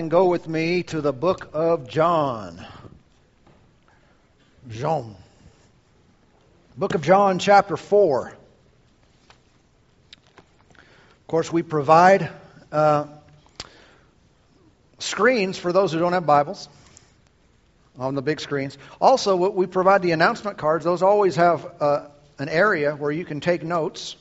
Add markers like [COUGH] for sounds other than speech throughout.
and go with me to the book of John. John. Book of John, chapter 4. Of course, we provide uh, screens for those who don't have Bibles on the big screens. Also, we provide the announcement cards. Those always have uh, an area where you can take notes.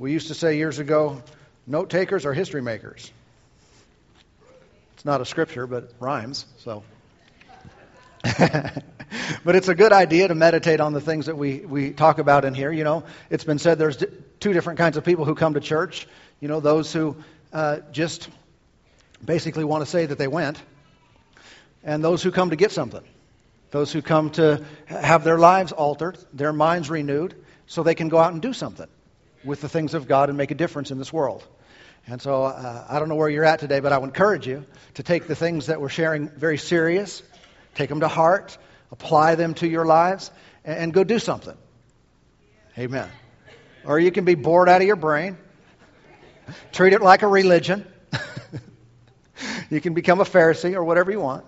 We used to say years ago, Note takers are history makers. It's not a scripture, but it rhymes, so. [LAUGHS] but it's a good idea to meditate on the things that we, we talk about in here. You know, it's been said there's two different kinds of people who come to church. You know, those who uh, just basically want to say that they went, and those who come to get something. Those who come to have their lives altered, their minds renewed, so they can go out and do something with the things of God and make a difference in this world. And so uh, I don't know where you're at today, but I would encourage you to take the things that we're sharing very serious, take them to heart, apply them to your lives, and, and go do something. Amen. Or you can be bored out of your brain, treat it like a religion. [LAUGHS] you can become a Pharisee or whatever you want.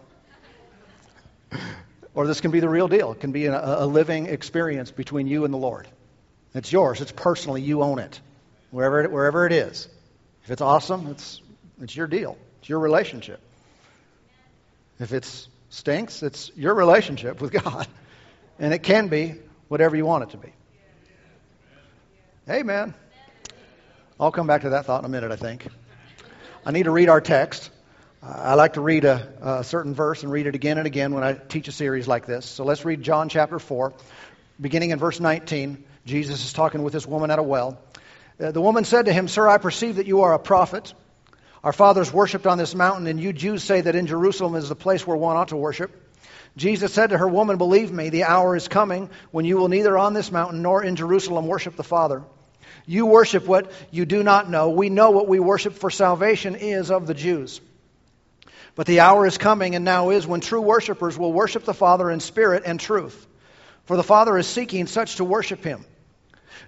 Or this can be the real deal. It can be a, a living experience between you and the Lord. It's yours. It's personally. You own it, wherever it, wherever it is. If it's awesome, it's, it's your deal, it's your relationship. If it stinks, it's your relationship with [LAUGHS] God. And it can be whatever you want it to be. Amen. I'll come back to that thought in a minute, I think. I need to read our text. I like to read a, a, certain verse and read it again and again when I teach a series like this. So let's read John chapter 4, beginning in verse 19. Jesus is talking with this woman at a well. Uh, the woman said to him, Sir, I perceive that you are a prophet. Our fathers worshipped on this mountain, and you Jews say that in Jerusalem is the place where one ought to worship. Jesus said to her, Woman, believe me, the hour is coming when you will neither on this mountain nor in Jerusalem worship the Father. You worship what you do not know. We know what we worship, for salvation is of the Jews. But the hour is coming, and now is, when true worshippers will worship the Father in spirit and truth. For the Father is seeking such to worship him.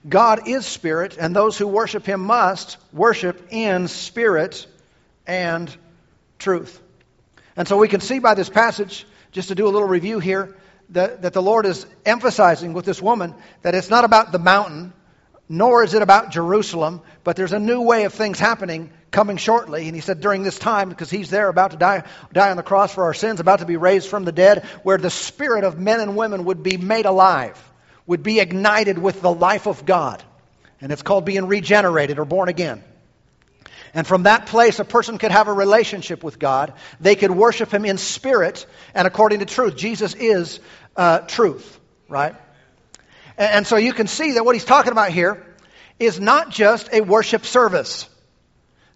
God is spirit, and those who worship him must worship in spirit and truth. And so we can see by this passage, just to do a little review here, that, that the Lord is emphasizing with this woman that it's not about the mountain, nor is it about Jerusalem, but there's a new way of things happening coming shortly. And he said during this time, because he's there about to die, die on the cross for our sins, about to be raised from the dead, where the spirit of men and women would be made alive would be ignited with the life of God. And it's called being regenerated or born again. And from that place, a person could have a relationship with God. They could worship Him in spirit and according to truth. Jesus is uh, truth, right? And, and so you can see that what He's talking about here is not just a worship service.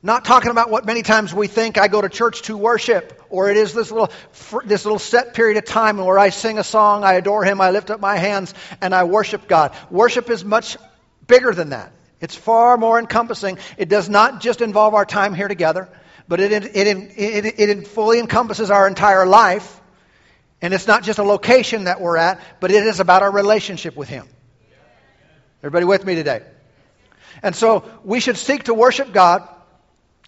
Not talking about what many times we think I go to church to worship, or it is this little, this little set period of time where I sing a song, I adore Him, I lift up my hands, and I worship God. Worship is much bigger than that. It's far more encompassing. It does not just involve our time here together, but it, it, it, it, fully encompasses our entire life. And it's not just a location that we're at, but it is about our relationship with Him. Everybody with me today? And so we should seek to worship God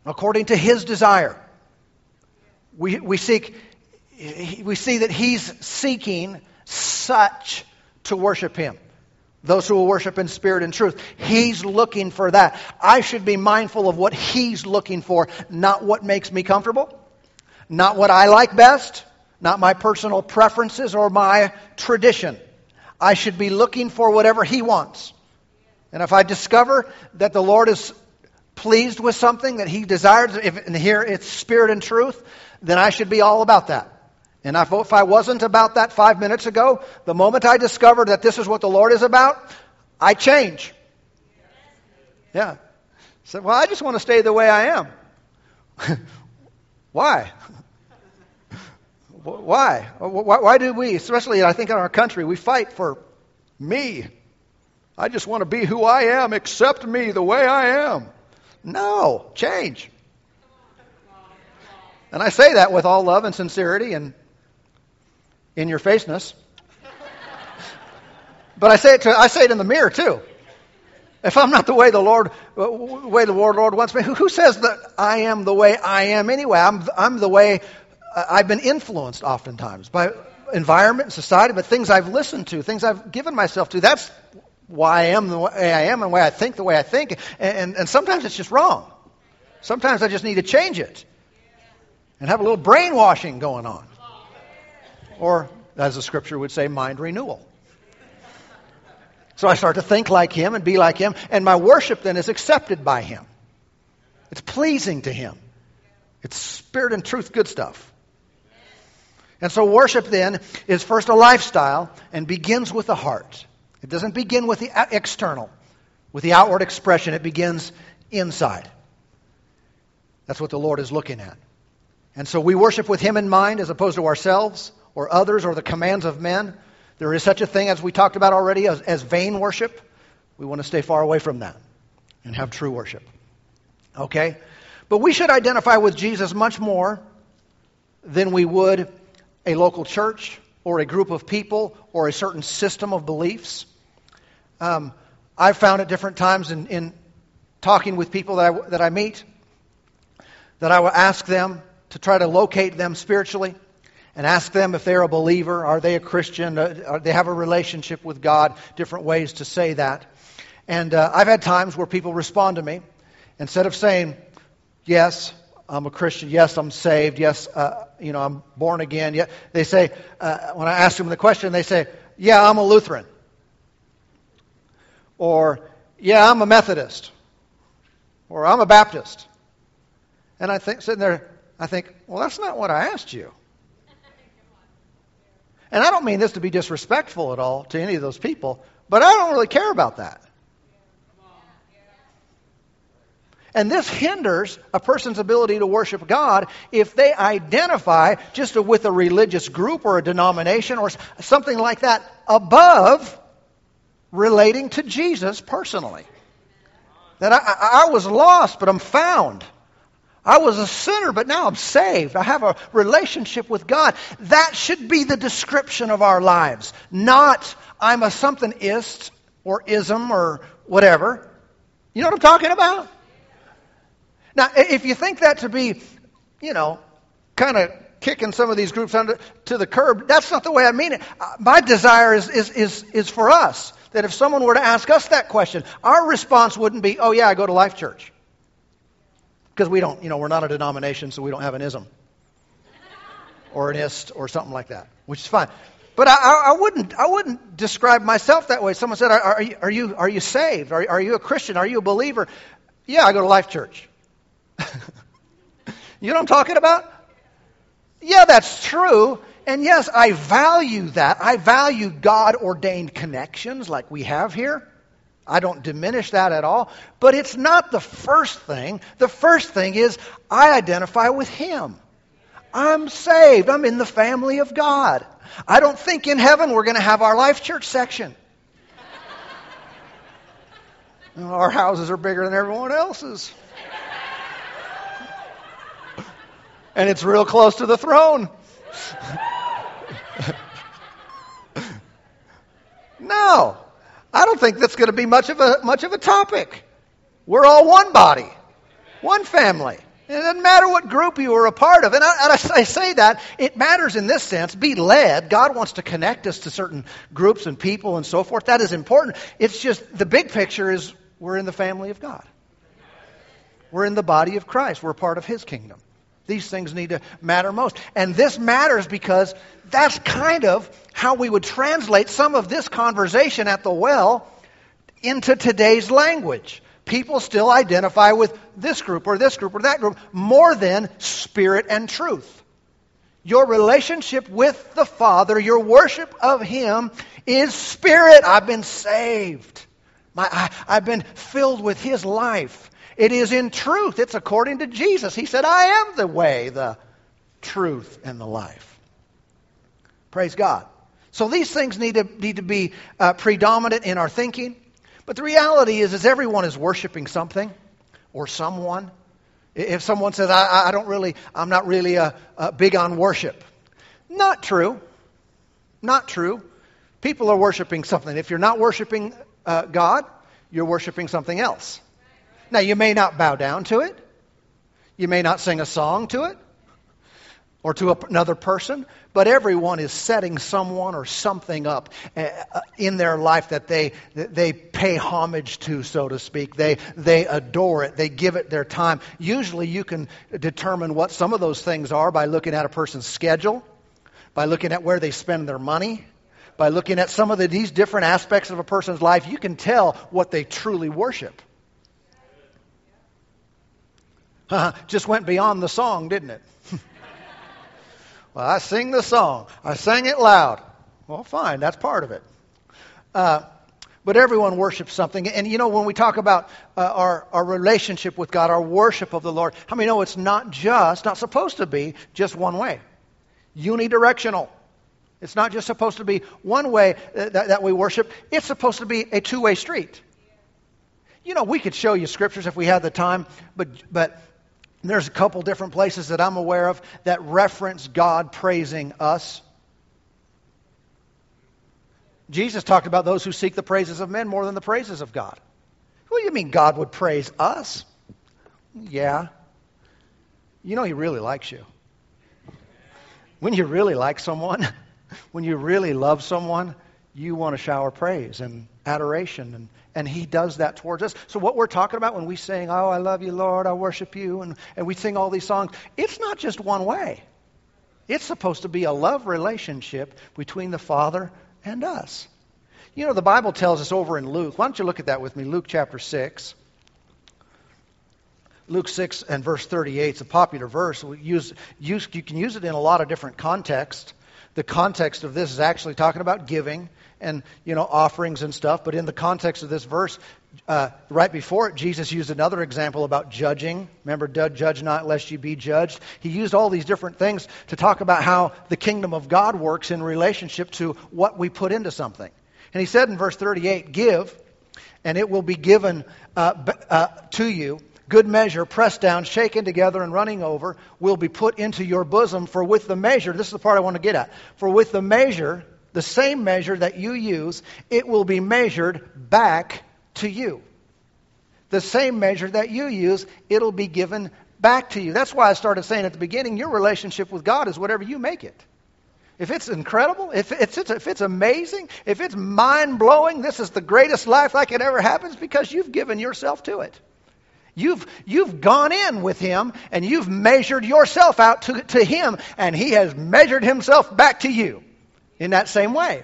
according to his desire. We, we, seek, we see that he's seeking such to worship him. Those who will worship in spirit and truth. He's looking for that. I should be mindful of what he's looking for, not what makes me comfortable, not what I like best, not my personal preferences or my tradition. I should be looking for whatever he wants. And if I discover that the Lord is pleased with something that he desires, if, and here it's spirit and truth, then I should be all about that. And if I wasn't about that five minutes ago, the moment I discovered that this is what the Lord is about, I change. Yeah. So, well, I just want to stay the way I am. [LAUGHS] Why? [LAUGHS] Why? Why do we, especially I think in our country, we fight for me? I just want to be who I am, accept me the way I am. No, change. And I say that with all love and sincerity and in your faceness. But I say it to, I say it in the mirror too. If I'm not the way the Lord, way the Lord, wants me, who says that I am the way I am anyway? I'm, I'm the way uh, I've been influenced oftentimes by environment and society, but things I've listened to, things I've given myself to. That's why I am the way I am and why I think the way I think. And, and, and sometimes it's just wrong. Sometimes I just need to change it and have a little brainwashing going on. Or, as the scripture would say, mind renewal. So I start to think like him and be like him, and my worship then is accepted by him. It's pleasing to him. It's spirit and truth, good stuff. And so worship then is first a lifestyle and begins with the heart. It doesn't begin with the external, with the outward expression. It begins inside. That's what the Lord is looking at. And so we worship with Him in mind as opposed to ourselves or others or the commands of men. There is such a thing, as we talked about already, as, as vain worship. We want to stay far away from that and have true worship. Okay? But we should identify with Jesus much more than we would a local church or a group of people or a certain system of beliefs. Um, I've found at different times in, in talking with people that I, that I meet that I will ask them to try to locate them spiritually and ask them if they're a believer. Are they a Christian? Uh, they have a relationship with God? Different ways to say that. And uh, I've had times where people respond to me. Instead of saying, yes, I'm a Christian. Yes, I'm saved. Yes, uh, you know, I'm born again. Yeah, they say, uh, when I ask them the question, they say, yeah, I'm a Lutheran. Or, yeah, I'm a Methodist. Or, I'm a Baptist. And I think, sitting there, I think, well, that's not what I asked you. And I don't mean this to be disrespectful at all to any of those people, but I don't really care about that. And this hinders a person's ability to worship God if they identify just with a religious group or a denomination or something like that above relating to Jesus personally. That I, I was lost, but I'm found. I was a sinner, but now I'm saved. I have a relationship with God. That should be the description of our lives. Not, I'm a something ist or ism or whatever. You know what I'm talking about? Now, if you think that to be, you know, kind of kicking some of these groups under to the curb, that's not the way I mean it. Uh, my desire is, is, is, is for us that if someone were to ask us that question, our response wouldn't be, oh, yeah, I go to Life Church. Because we don't, you know, we're not a denomination, so we don't have an ism or an ist or something like that, which is fine. But I, I, wouldn't, I wouldn't describe myself that way. Someone said, are, are, you, are, you, are you saved? Are, are you a Christian? Are you a believer? Yeah, I go to Life Church. [LAUGHS] you know what I'm talking about? Yeah, that's true. And yes, I value that. I value God ordained connections like we have here. I don't diminish that at all. But it's not the first thing. The first thing is I identify with Him. I'm saved. I'm in the family of God. I don't think in heaven we're going to have our life church section. [LAUGHS] our houses are bigger than everyone else's. And it's real close to the throne. no. I don't think that's going to be much of a much of a topic. We're all one body, one family. It doesn't matter what group you are a part of. And I, and I, say that, it matters in this sense. Be led. God wants to connect us to certain groups and people and so forth. That is important. It's just the big picture is we're in the family of God. We're in the body of Christ. We're part of His kingdom. These things need to matter most. And this matters because that's kind of how we would translate some of this conversation at the well into today's language. People still identify with this group or this group or that group more than spirit and truth. Your relationship with the Father, your worship of Him is spirit. I've been saved. My, I, I've been filled with His life. It is in truth. It's according to Jesus. He said, I am the way, the truth, and the life. Praise God. So these things need to, need to be uh, predominant in our thinking. But the reality is, is everyone is worshiping something or someone. If someone says, I, I don't really, I'm not really a, uh, big on worship. Not true. Not true. People are worshiping something. If you're not worshiping uh, God, you're worshiping something else. Now, you may not bow down to it, you may not sing a song to it or to another person, but everyone is setting someone or something up uh, uh, in their life that they, they pay homage to, so to speak. They, they adore it. They give it their time. Usually you can determine what some of those things are by looking at a person's schedule, by looking at where they spend their money, by looking at some of the, these different aspects of a person's life. You can tell what they truly worship. [LAUGHS] Just went beyond the song, didn't it? [LAUGHS] Well, I sing the song. I sang it loud. Well, fine, that's part of it. Uh, but everyone worships something. And you know, when we talk about uh, our, our relationship with God, our worship of the Lord, how many know it's not just, not supposed to be just one way? Unidirectional. It's not just supposed to be one way uh, that, that we worship, it's supposed to be a two way street. You know, we could show you scriptures if we had the time, but, but there's a couple different places that I'm aware of that reference God praising us. Jesus talked about those who seek the praises of men more than the praises of God. Well, you mean God would praise us? Yeah. You know He really likes you. When you really like someone, [LAUGHS] when you really love someone, you want to shower praise and adoration and and He does that towards us. So, what we're talking about when we sing, Oh, I love you, Lord, I worship you, and, and we sing all these songs, it's not just one way. It's supposed to be a love relationship between the Father and us. You know, the Bible tells us over in Luke, why don't you look at that with me? Luke chapter 6. Luke 6 and verse 38 is a popular verse. We use, use, you can use it in a lot of different contexts. The context of this is actually talking about giving and you know offerings and stuff. But in the context of this verse, uh, right before it, Jesus used another example about judging. Remember, judge not lest you be judged. He used all these different things to talk about how the kingdom of God works in relationship to what we put into something. And he said in verse 38, "Give, and it will be given uh, uh, to you." good measure, pressed down, shaken together, and running over, will be put into your bosom. For with the measure, this is the part I want to get at, for with the measure the same measure that you use, it will be measured back to you. The same measure that you use, it'll be given back to you. That's why I started saying at the beginning your relationship with God is whatever you make it. If it's incredible, if it's, if it's amazing, if it's mind blowing, this is the greatest life that could ever happen, it's because you've given yourself to it. You've, you've gone in with him and you've measured yourself out to, to him, and he has measured himself back to you in that same way.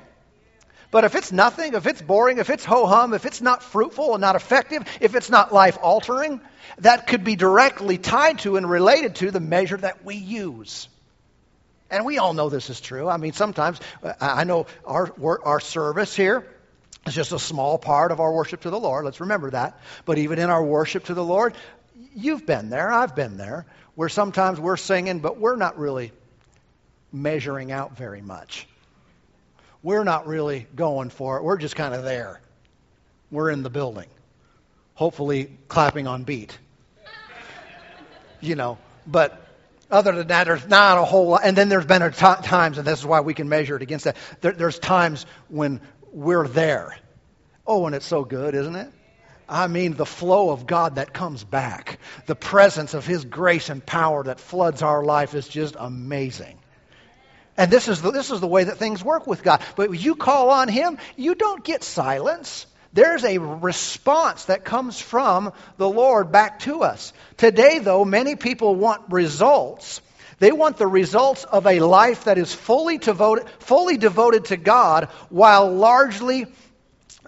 But if it's nothing, if it's boring, if it's ho hum, if it's not fruitful and not effective, if it's not life altering, that could be directly tied to and related to the measure that we use. And we all know this is true. I mean, sometimes uh, I know our, our service here is just a small part of our worship to the Lord. Let's remember that. But even in our worship to the Lord, you've been there, I've been there, where sometimes we're singing, but we're not really measuring out very much we're not really going for it. We're just kind of there. We're in the building, hopefully clapping on beat. you know, but other than that, there's not a whole lot. And then there's been times, and this is why we can measure it against that. There, there's times when we're there. Oh, and it's so good, isn't it? I mean, the flow of God that comes back, the presence of His grace and power that floods our life is just amazing. And this is, the, this is the way that things work with God. But you call on Him, you don't get silence. There's a response that comes from the Lord back to us. Today, though, many people want results. They want the results of a life that is fully devoted, fully devoted to God while largely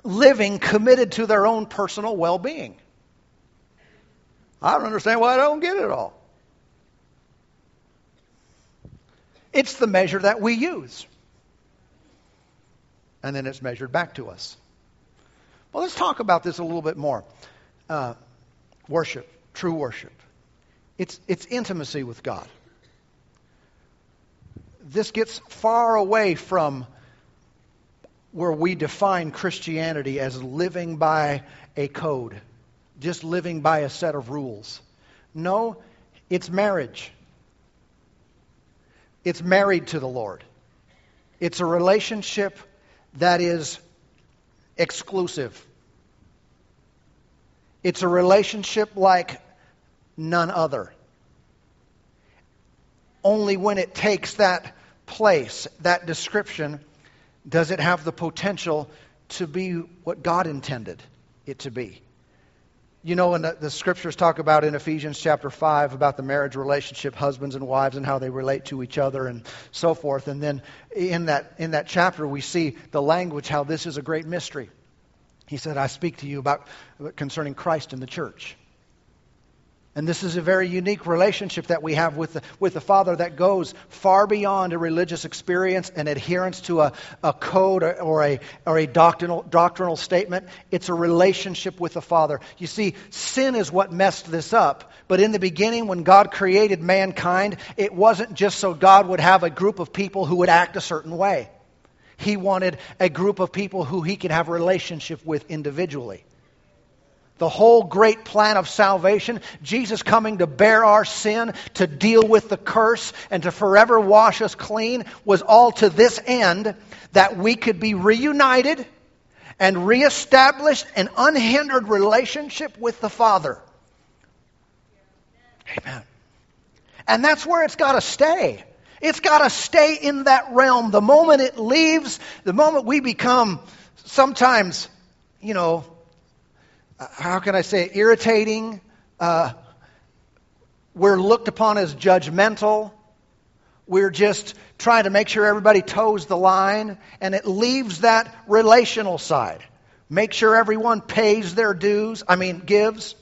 living committed to their own personal well being. I don't understand why I don't get it all. It's the measure that we use. And then it's measured back to us. Well, let's talk about this a little bit more. Uh, worship, true worship. It's, it's intimacy with God. This gets far away from where we define Christianity as living by a code, just living by a set of rules. No, it's marriage. It's married to the Lord. It's a relationship that is exclusive. It's a relationship like none other. Only when it takes that place, that description, does it have the potential to be what God intended it to be. You know, when the, the, scriptures talk about in Ephesians chapter 5 about the marriage relationship, husbands and wives, and how they relate to each other and so forth. And then in that, in that chapter, we see the language, how this is a great mystery. He said, I speak to you about concerning Christ and the church. And this is a very unique relationship that we have with the, with the Father that goes far beyond a religious experience and adherence to a, a code or, or, a, or a doctrinal, doctrinal statement. It's a relationship with the Father. You see, sin is what messed this up. But in the beginning, when God created mankind, it wasn't just so God would have a group of people who would act a certain way. He wanted a group of people who he could have a relationship with individually the whole great plan of salvation, Jesus coming to bear our sin, to deal with the curse, and to forever wash us clean, was all to this end that we could be reunited and reestablish an unhindered relationship with the Father. Amen. And that's where it's got to stay. It's got to stay in that realm. The moment it leaves, the moment we become sometimes, you know, how can I say, irritating. Uh, we're looked upon as judgmental. We're just trying to make sure everybody toes the line, and it leaves that relational side. Make sure everyone pays their dues, I mean, gives.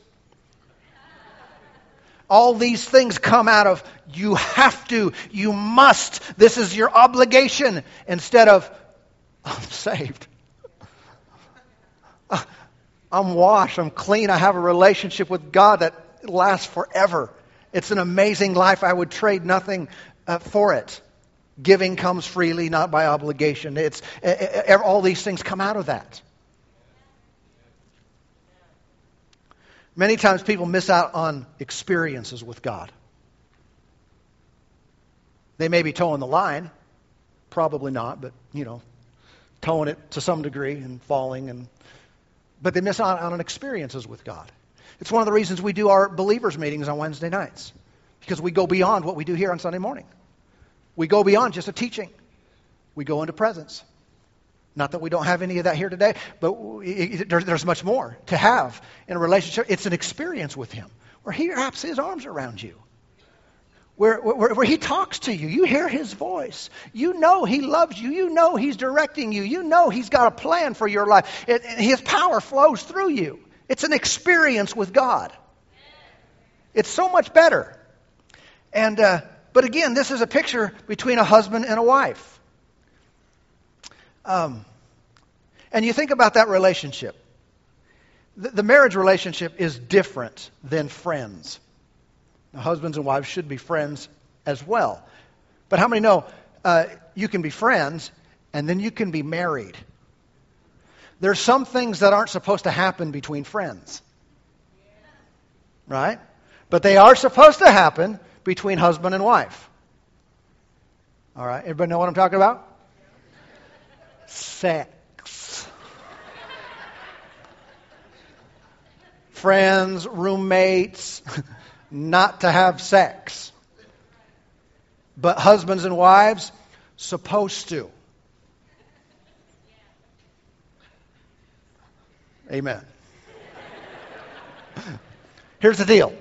All these things come out of you have to, you must, this is your obligation, instead of I'm saved. I'm washed, I'm clean, I have a relationship with God that lasts forever. It's an amazing life. I would trade nothing uh, for it. Giving comes freely, not by obligation. It's, all these things come out of that. Many times people miss out on experiences with God. They may be toeing the line, probably not, but, you know, toeing it to some degree and falling and but they miss out on experiences with God. It's one of the reasons we do our believers' meetings on Wednesday nights, because we go beyond what we do here on Sunday morning. We go beyond just a teaching, we go into presence. Not that we don't have any of that here today, but there's much more to have in a relationship. It's an experience with Him where He wraps His arms around you where, where, where, he talks to you. You hear his voice. You know he loves you. You know he's directing you. You know he's got a plan for your life. It, his power flows through you. It's an experience with God. It's so much better. And, uh, but again, this is a picture between a husband and a wife. Um, and you think about that relationship. The, the marriage relationship is different than friends. Husbands and wives should be friends as well. But how many know uh, you can be friends and then you can be married? There's some things that aren't supposed to happen between friends. Right? But they are supposed to happen between husband and wife. All right? Everybody know what I'm talking about? Sex. Friends, roommates, [LAUGHS] not to have sex. But husbands and wives, supposed to. Amen. [LAUGHS] Here's the deal.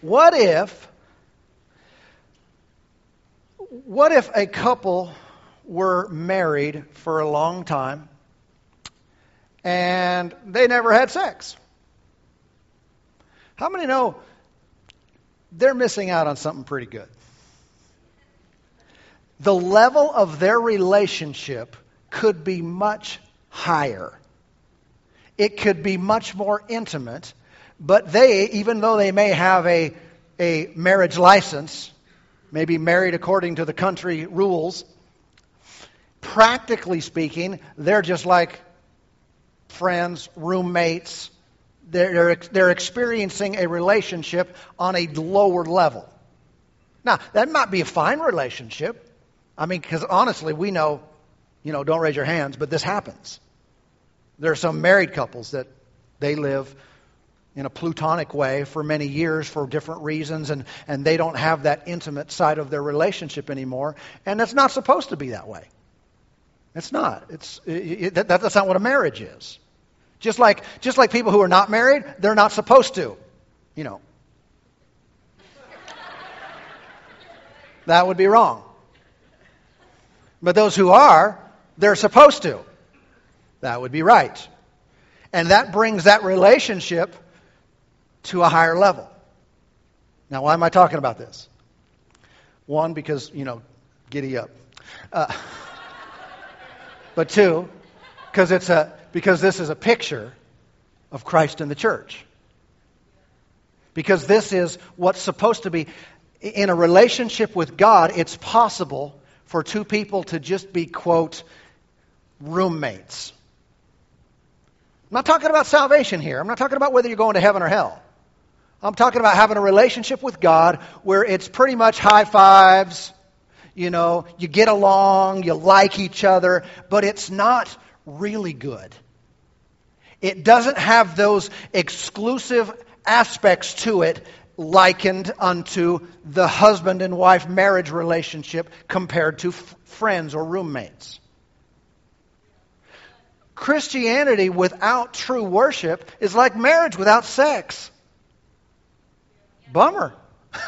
What if what if a couple were married for a long time and they never had sex? How many know they're missing out on something pretty good. The level of their relationship could be much higher. It could be much more intimate, but they, even though they may have a, a marriage license, maybe married according to the country rules, practically speaking, they're just like friends, roommates, they're, they're experiencing a relationship on a lower level. Now, that might be a fine relationship. I mean, because honestly, we know, you know, don't raise your hands, but this happens. There are some married couples that they live in a plutonic way for many years for different reasons, and, and they don't have that intimate side of their relationship anymore. And it's not supposed to be that way. It's not. It's, it, it, that's not what a marriage is. Just like, just like people who are not married, they're not supposed to. You know. that would be wrong. But those who are, they're supposed to. That would be right. And that brings that relationship to a higher level. Now, why am I talking about this? One, because, you know, giddy up. Uh, [LAUGHS] but two, because it's a because this is a picture of Christ in the church. Because this is what's supposed to be in a relationship with God, it's possible for two people to just be quote roommates. I'm not talking about salvation here. I'm not talking about whether you're going to heaven or hell. I'm talking about having a relationship with God where it's pretty much high fives, you know, you get along, you like each other, but it's not really good. It doesn't have those exclusive aspects to it likened unto the husband and wife marriage relationship compared to f- friends or roommates. Christianity without true worship is like marriage without sex. Bummer. [LAUGHS]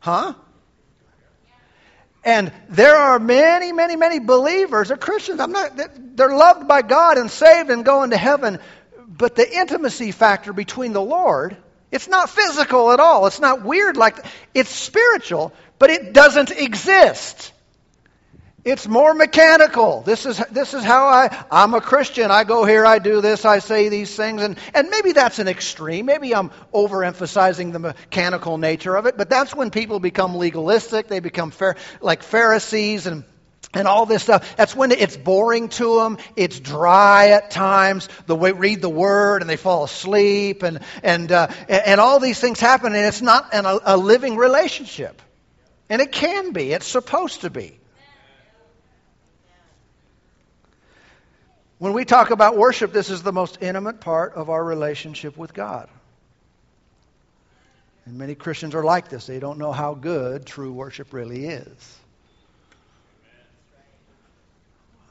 huh? And there are many, many, many believers or Christians. I'm not, they're loved by God and saved and going to heaven. But the intimacy factor between the Lord, it's not physical at all. It's not weird like, it's spiritual, but it doesn't exist. It's more mechanical. This is, this is how I, I'm a Christian. I go here, I do this, I say these things. And, and maybe that's an extreme. Maybe I'm overemphasizing the mechanical nature of it. But that's when people become legalistic. They become fair, like Pharisees and, and all this stuff. That's when it's boring to them. It's dry at times. The way read the word and they fall asleep and, and, uh, and all these things happen. And it's not an, a, a living relationship. And it can be. It's supposed to be. When we talk about worship, this is the most intimate part of our relationship with God. And many Christians are like this. They don't know how good true worship really is.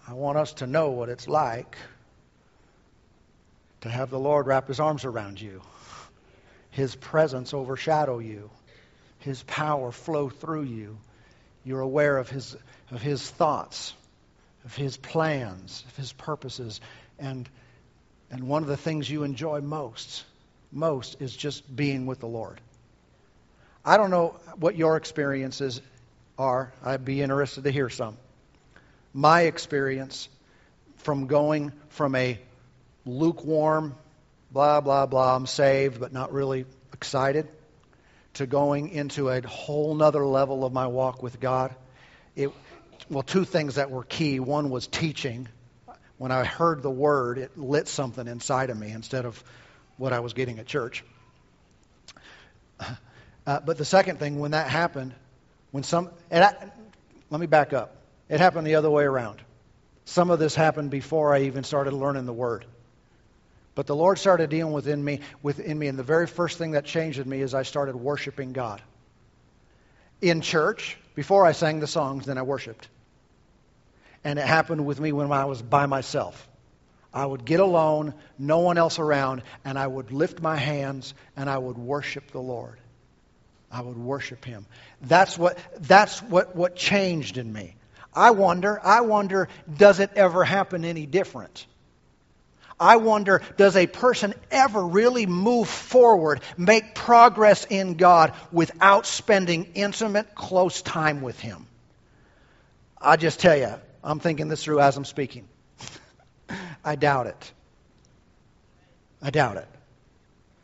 I want us to know what it's like to have the Lord wrap his arms around you, his presence overshadow you, his power flow through you. You're aware of his, of his thoughts of His plans, of His purposes. And, and one of the things you enjoy most, most, is just being with the Lord. I don't know what your experiences are. I'd be interested to hear some. My experience from going from a lukewarm, blah, blah, blah, I'm saved, but not really excited, to going into a whole nother level of my walk with God. It, well, two things that were key. One was teaching. When I heard the word, it lit something inside of me instead of what I was getting at church. Uh, but the second thing, when that happened, when some, I, let me back up. It happened the other way around. Some of this happened before I even started learning the word. But the Lord started dealing within me, within me, and the very first thing that changed in me is I started worshiping God. In church, before I sang the songs, then I worshiped. And it happened with me when I was by myself. I would get alone, no one else around, and I would lift my hands and I would worship the Lord. I would worship him. That's what that's what, what changed in me. I wonder, I wonder, does it ever happen any different? I wonder, does a person ever really move forward, make progress in God without spending intimate, close time with Him? I just tell you, I'm thinking this through as I'm speaking. [LAUGHS] I doubt it. I doubt it.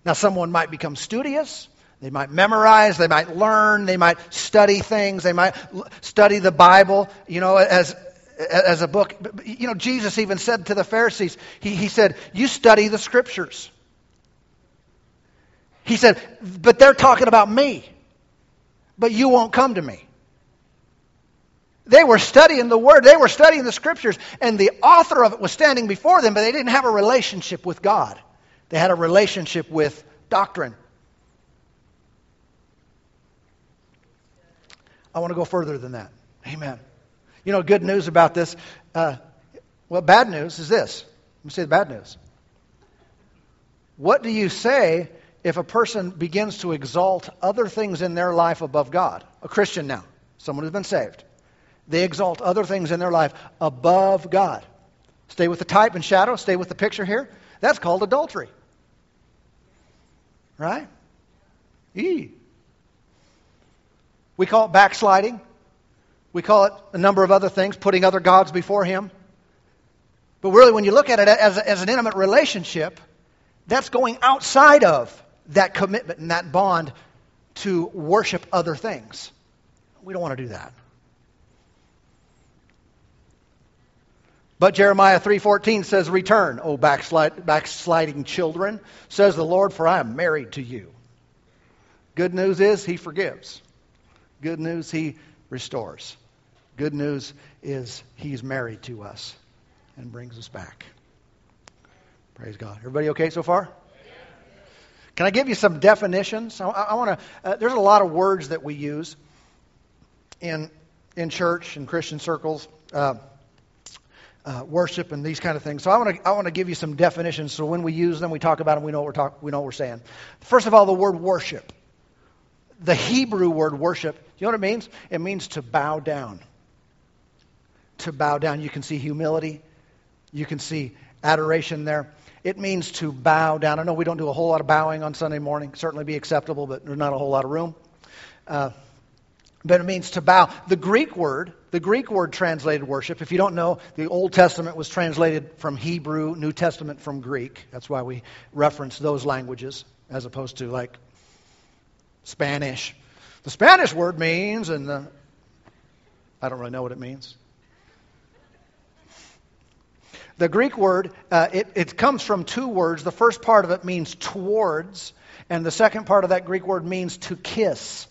Now, someone might become studious. They might memorize, they might learn, they might study things, they might study the Bible, you know, as, as a book. You know, Jesus even said to the Pharisees, he, he said, You study the scriptures. He said, But they're talking about me, but you won't come to me. They were studying the Word, they were studying the Scriptures, and the author of it was standing before them, but they didn't have a relationship with God. They had a relationship with doctrine. I want to go further than that. Amen. You know, good news about this. Uh, well, bad news is this. Let me say the bad news. What do you say if a person begins to exalt other things in their life above God? A Christian now, someone who's been saved. They exalt other things in their life above God. Stay with the type and shadow, stay with the picture here. That's called adultery. Right? E. We call it backsliding. We call it a number of other things, putting other gods before Him. But really, when you look at it as, as an intimate relationship, that's going outside of that commitment and that bond to worship other things. We don't want to do that. But Jeremiah 3:14 says, "Return, O backslid, backsliding children," says the Lord, "for I am married to you." Good news is he forgives. Good news he restores. Good news is he's married to us and brings us back. Praise God. Everybody okay so far? Can I give you some definitions? I, I want to. Uh, there's a lot of words that we use in in church and Christian circles, uh, uh, worship and these kind of things. So I want to I want to give you some definitions. So when we use them, we talk about them. We know what we're talk, We know what we're saying. First of all, the word worship. The Hebrew word worship. You know what it means? It means to bow down. To bow down. You can see humility. You can see adoration there. It means to bow down. I know we don't do a whole lot of bowing on Sunday morning. Certainly be acceptable, but there's not a whole lot of room. Uh, but it means to bow. The Greek word, the Greek word translated worship, if you don't know, the Old Testament was translated from Hebrew, New Testament from Greek. That's why we reference those languages as opposed to like Spanish. The Spanish word means, and the, I don't really know what it means. The Greek word, uh, it, it comes from two words. The first part of it means towards, and the second part of that Greek word means to kiss.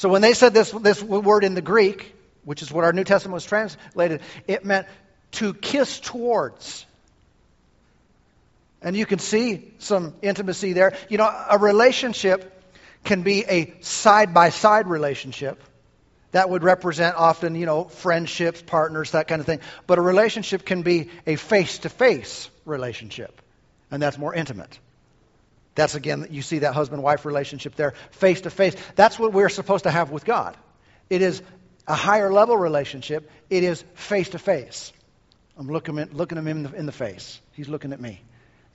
So when they said this, this word in the Greek, which is what our New Testament was translated, it meant to kiss towards. And you can see some intimacy there. You know, a relationship can be a side by side relationship. That would represent often, you know, friendships, partners, that kind of thing. But a relationship can be a face to face relationship, and that's more intimate. That's again, you see that husband wife relationship there, face to face. That's what we're supposed to have with God. It is a higher level relationship, it is face to face. I'm looking, at, looking him in the, in the face, he's looking at me.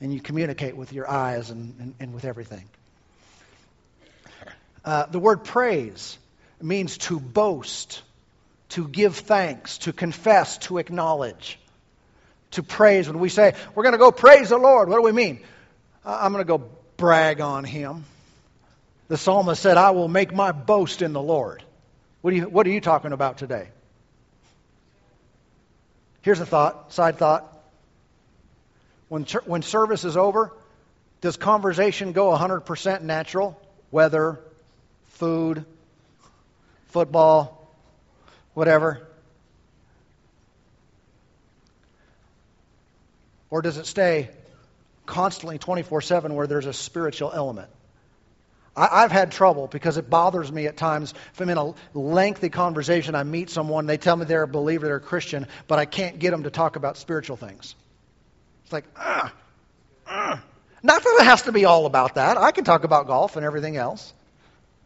And you communicate with your eyes and, and, and with everything. Uh, the word praise means to boast, to give thanks, to confess, to acknowledge, to praise. When we say, we're going to go praise the Lord, what do we mean? I'm going to go brag on him. The psalmist said, I will make my boast in the Lord. What are you, what are you talking about today? Here's a thought, side thought. When, when service is over, does conversation go 100% natural? Weather, food, football, whatever? Or does it stay constantly 24 7 where there's a spiritual element? I, have had trouble because it bothers me at times. If I'm in a lengthy conversation, I meet someone, they tell me they're a believer, they're a Christian, but I can't get them to talk about spiritual things. It's like, ah, ah. Not that it has to be all about that. I can talk about golf and everything else.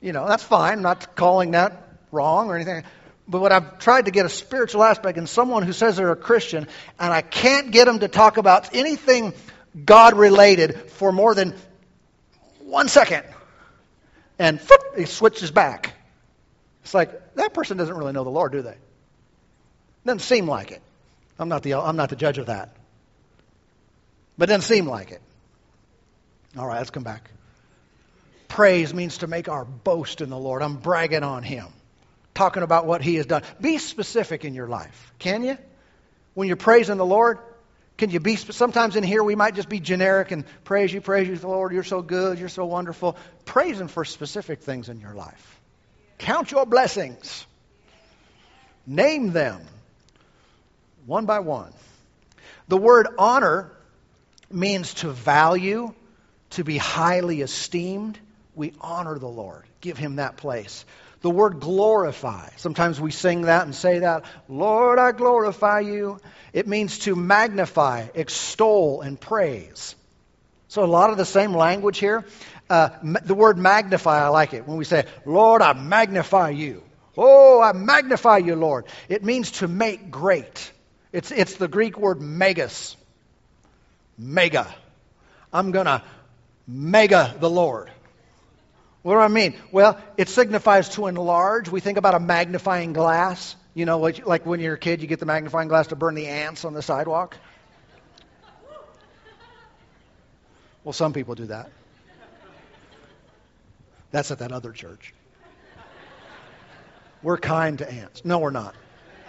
You know, that's fine. I'm not calling that wrong or anything. But what I've tried to get a spiritual aspect in someone who says they're a Christian, and I can't get them to talk about anything God related for more than one second. And whoop, he switches back. It's like, that person doesn't really know the Lord, do they? Doesn't seem like it. I'm not the, I'm not the judge of that. But it doesn't seem like it. All right, let's come back. Praise means to make our boast in the Lord. I'm bragging on Him talking about what He has done. Be specific in your life, can you? When you're praising the Lord, can you be? Sometimes in here we might just be generic and praise you, praise you, Lord. You're so good. You're so wonderful. Praise Him for specific things in your life. Count your blessings. Name them one by one. The word honor means to value, to be highly esteemed. We honor the Lord, give him that place. The word glorify, sometimes we sing that and say that, Lord, I glorify you. It means to magnify, extol, and praise. So a lot of the same language here. Uh, the word magnify, I like it. When we say, Lord, I magnify you. Oh, I magnify you, Lord. It means to make great. It's, it's the Greek word megas. Mega. I'm going to mega the Lord. What do I mean? Well, it signifies to enlarge. We think about a magnifying glass. You know, like, when you're a kid, you get the magnifying glass to burn the ants on the sidewalk. Well, some people do that. That's at that other church. We're kind to ants. No, we're not.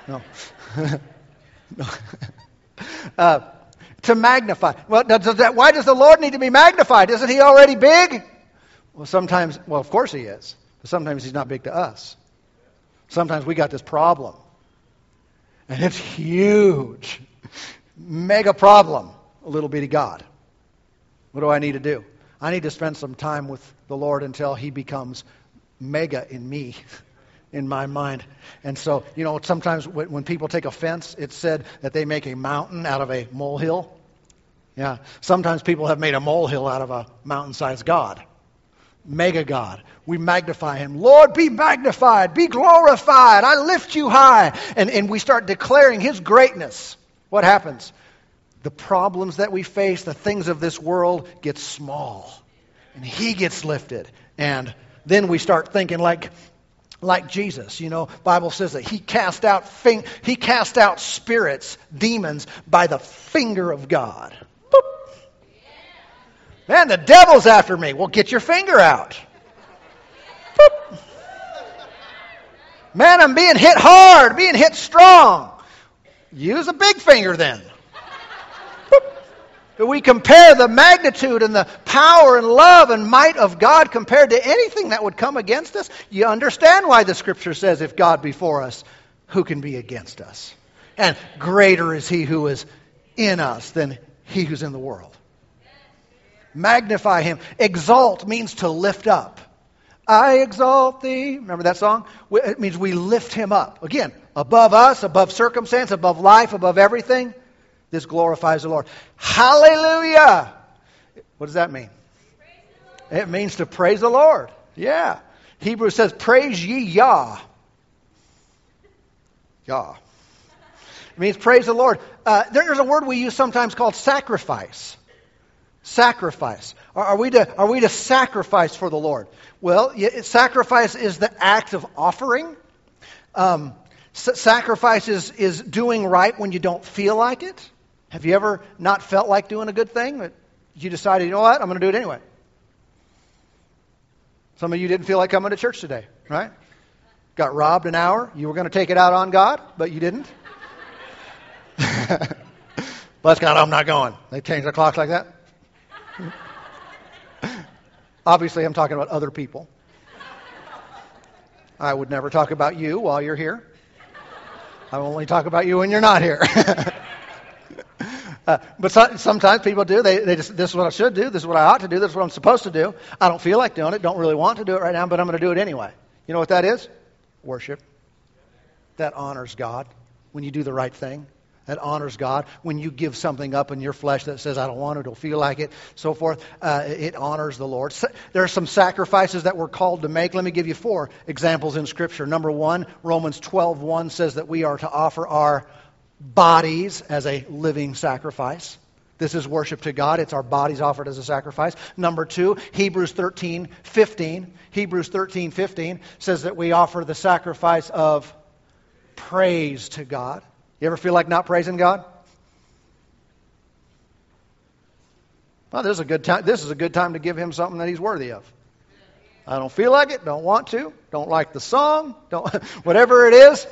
No. [LAUGHS] no. [LAUGHS] uh, to magnify. Well, does that, why does the Lord need to be magnified? Isn't he already big? Well, sometimes, well, of course he is. But sometimes he's not big to us. Sometimes we got this problem. And it's huge. Mega problem. A little bitty God. What do I need to do? I need to spend some time with the Lord until he becomes mega in me. [LAUGHS] in my mind. And so, you know, sometimes when people take offense, it's said that they make a mountain out of a molehill. Yeah. Sometimes people have made a molehill out of a mountain sized God. Mega God. We magnify him. Lord, be magnified, be glorified. I lift you high. And, and we start declaring his greatness. What happens? The problems that we face, the things of this world get small. And he gets lifted. And then we start thinking like like Jesus. You know, Bible says that he cast out fing- he cast out spirits, demons by the finger of God. Man, the devil's after me. Well, get your finger out. Boop. Man, I'm being hit hard, being hit strong. Use a big finger then that we compare the magnitude and the power and love and might of God compared to anything that would come against us, you understand why the scripture says, if God be for us, who can be against us? And greater is he who is in us than he who's in the world. Magnify him. Exalt means to lift up. I exalt thee. Remember that song? It means we lift him up. Again, above us, above circumstance, above life, above everything. This glorifies the Lord. Hallelujah! What does that mean? It means to praise the Lord. Yeah. Hebrew says, Praise ye Yah. Yah. It means praise the Lord. Uh, there's a word we use sometimes called sacrifice. Sacrifice. Are, are, we to, are we to sacrifice for the Lord? Well, sacrifice is the act of offering. Um, sacrifice is, is doing right when you don't feel like it. Have you ever not felt like doing a good thing, but you decided, you know what, I'm going to do it anyway? Some of you didn't feel like coming to church today, right? Got robbed an hour. You were going to take it out on God, but you didn't. [LAUGHS] Bless God, I'm not going. They change the clocks like that. Obviously, I'm talking about other people. I would never talk about you while you're here. I only talk about you when you're not here. [LAUGHS] Uh, but so, sometimes people do. They, they just, this is what I should do. This is what I ought to do. This is what I'm supposed to do. I don't feel like doing it. Don't really want to do it right now, but I'm going to do it anyway. You know what that is? Worship. That honors God when you do the right thing. That honors God. When you give something up in your flesh that says, I don't want it, don't feel like it, so forth, uh, it honors the Lord. There are some sacrifices that we're called to make. Let me give you four examples in Scripture. Number one, Romans 12 1 says that we are to offer our bodies as a living sacrifice. This is worship to God. It's our bodies offered as a sacrifice. Number two, Hebrews 13, 15. Hebrews 13, 15 says that we offer the sacrifice of praise to God. You ever feel like not praising God? Well, this is a good time. This is a good time to give him something that he's worthy of. I don't feel like it, don't want to, don't like the song, don't [LAUGHS] whatever it is,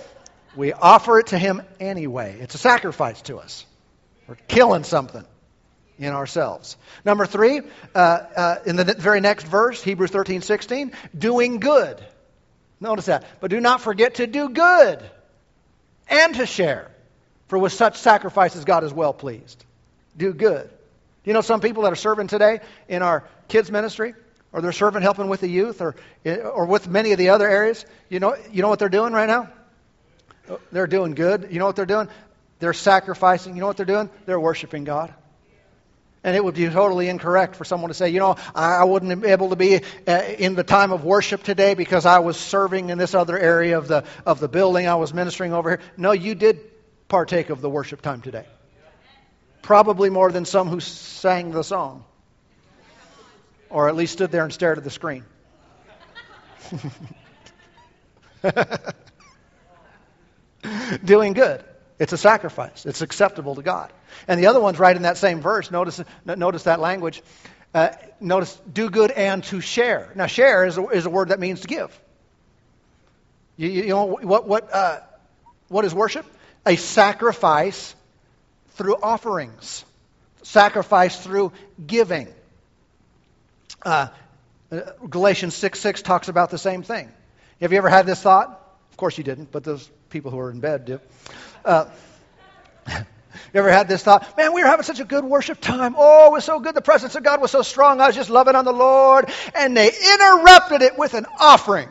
we offer it to Him anyway. It's a sacrifice to us. We're killing something in ourselves. Number three, uh, uh, in the very next verse, Hebrews 13, 16, doing good. Notice that. But do not forget to do good and to share. For with such sacrifices, God is well pleased. Do good. You know, some people that are serving today in our kids' ministry, or they're serving helping with the youth, or, or with many of the other areas. You know, you know what they're doing right now? They're doing good. You know what they're doing? They're sacrificing. You know what they're doing? They're worshiping God. And it would be totally incorrect for someone to say, you know, I wouldn't be able to be uh, in the time of worship today because I was serving in this other area of the, of the building. I was ministering over here. No, you did partake of the worship time today. Probably more than some who sang the song. Or at least stood there and stared at the screen. [LAUGHS] Doing good. It's a sacrifice. It's acceptable to God. And the other one's right in that same verse. Notice, notice that language. Uh, notice, do good and to share. Now, share is a, is a word that means to give. You, you know, what, what, uh, what is worship? A sacrifice through offerings, sacrifice through giving. Uh, uh Galatians 6 6 talks about the same thing. Have you ever had this thought? Of course you didn't, but those people who are in bed do. Uh, [LAUGHS] you ever had this thought? Man, we were having such a good worship time. Oh, it was so good. The presence of God was so strong. I was just loving on the Lord. And they interrupted it with an offering.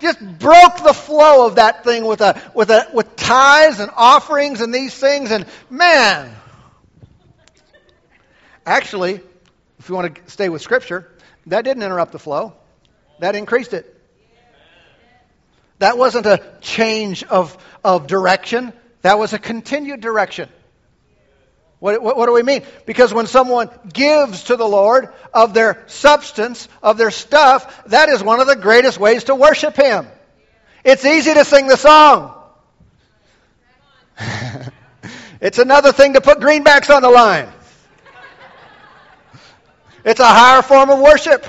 Just broke the flow of that thing with a with a with tithes and offerings and these things. And man, actually, if you want to stay with Scripture, that didn't interrupt the flow. That increased it. That wasn't a change of, of direction. That was a continued direction. What, what, what, do we mean? Because when someone gives to the Lord of their substance, of their stuff, that is one of the greatest ways to worship Him. It's easy to sing the song. [LAUGHS] it's another thing to put greenbacks on the line. It's a higher form of worship.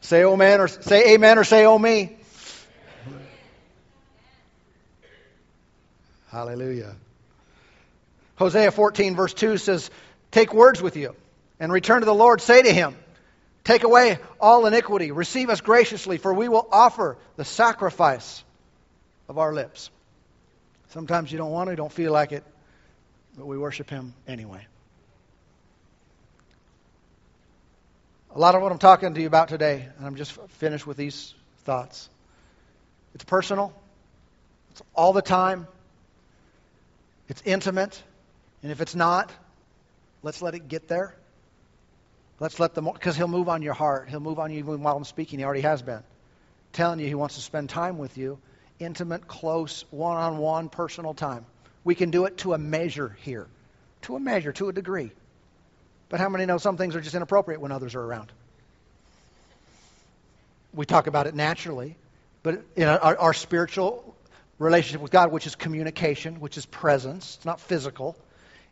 Say oh amen or say amen or say oh me. Hallelujah. Hosea 14, verse 2 says, Take words with you and return to the Lord. Say to him, Take away all iniquity. Receive us graciously, for we will offer the sacrifice of our lips. Sometimes you don't want to, you don't feel like it, but we worship him anyway. A lot of what I'm talking to you about today, and I'm just finished with these thoughts. It's personal, it's all the time, it's intimate, and if it's not, let's let it get there. Let's let the because he'll move on your heart. He'll move on you even while I'm speaking. He already has been. Telling you he wants to spend time with you, intimate, close, one-on-one, personal time. We can do it to a measure here, to a measure, to a degree. But how many know some things are just inappropriate when others are around? We talk about it naturally, but in our, our spiritual relationship with God, which is communication, which is presence. It's not physical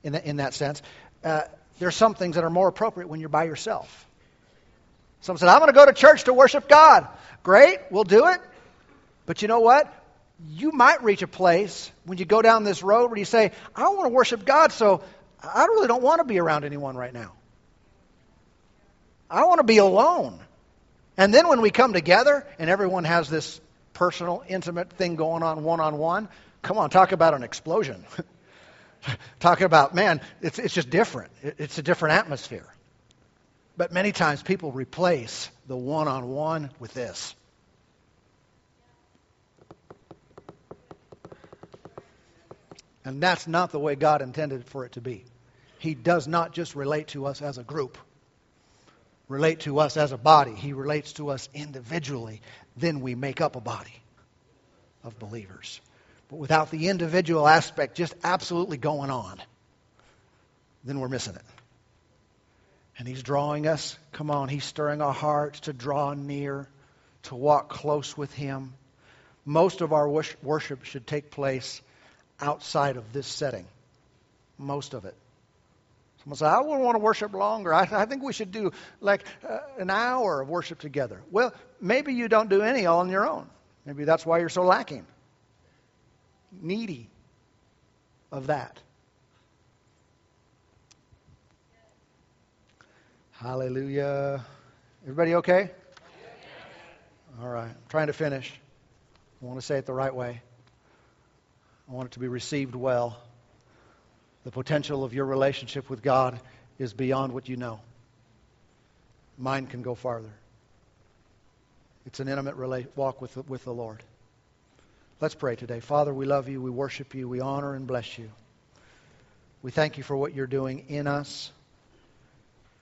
in, the, in that sense. Uh, there are some things that are more appropriate when you're by yourself. Someone said, I'm going to go to church to worship God. Great, we'll do it. But you know what? You might reach a place when you go down this road where you say, I want to worship God, so I really don't want to be around anyone right now. I want to be alone. And then when we come together and everyone has this personal, intimate thing going on one on one. Come on, talk about an explosion. [LAUGHS] [LAUGHS] Talking about, man, it's, it's just different. It's a different atmosphere. But many times people replace the one on one with this. And that's not the way God intended for it to be. He does not just relate to us as a group, relate to us as a body. He relates to us individually then we make up a body of believers. But without the individual aspect just absolutely going on, then we're missing it. And He's drawing us. Come on, He's stirring our hearts to draw near, to walk close with Him. Most of our worship should take place outside of this setting. Most of it. Someone say, I wouldn't want to worship longer. I, I think we should do like uh, an hour of worship together. Well, maybe you don't do any all on your own. Maybe that's why you're so lacking. Needy of that. Hallelujah. Everybody okay? All right. I'm trying to finish. I want to say it the right way. I want it to be received well. The potential of your relationship with God is beyond what you know. Mine can go farther. It's an intimate rela- walk with the, with the Lord. Let's pray today. Father, we love you, we worship you, we honor and bless you. We thank you for what you're doing in us.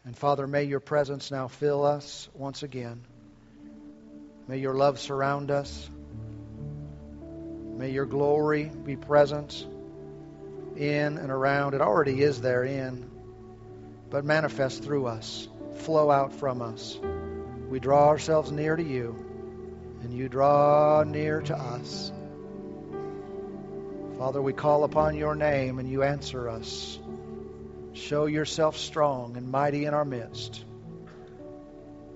And Father, may your presence now fill us once again. May your love surround us. May your glory be present in and around. It already is there in, but manifest through us, flow out from us. We draw ourselves near to you, and you draw near to us. Father, we call upon your name, and you answer us. Show yourself strong and mighty in our midst.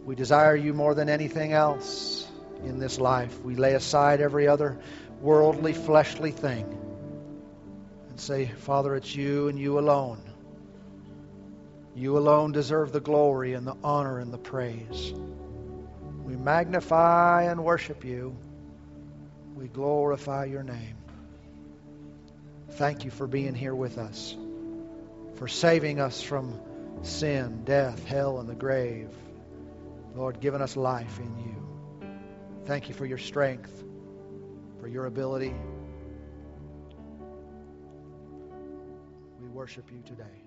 We desire you more than anything else in this life. We lay aside every other worldly, fleshly thing and say, Father, it's you and you alone. You alone deserve the glory and the honor and the praise. We magnify and worship you. We glorify your name. Thank you for being here with us, for saving us from sin, death, hell, and the grave. Lord, giving us life in you. Thank you for your strength, for your ability. We worship you today.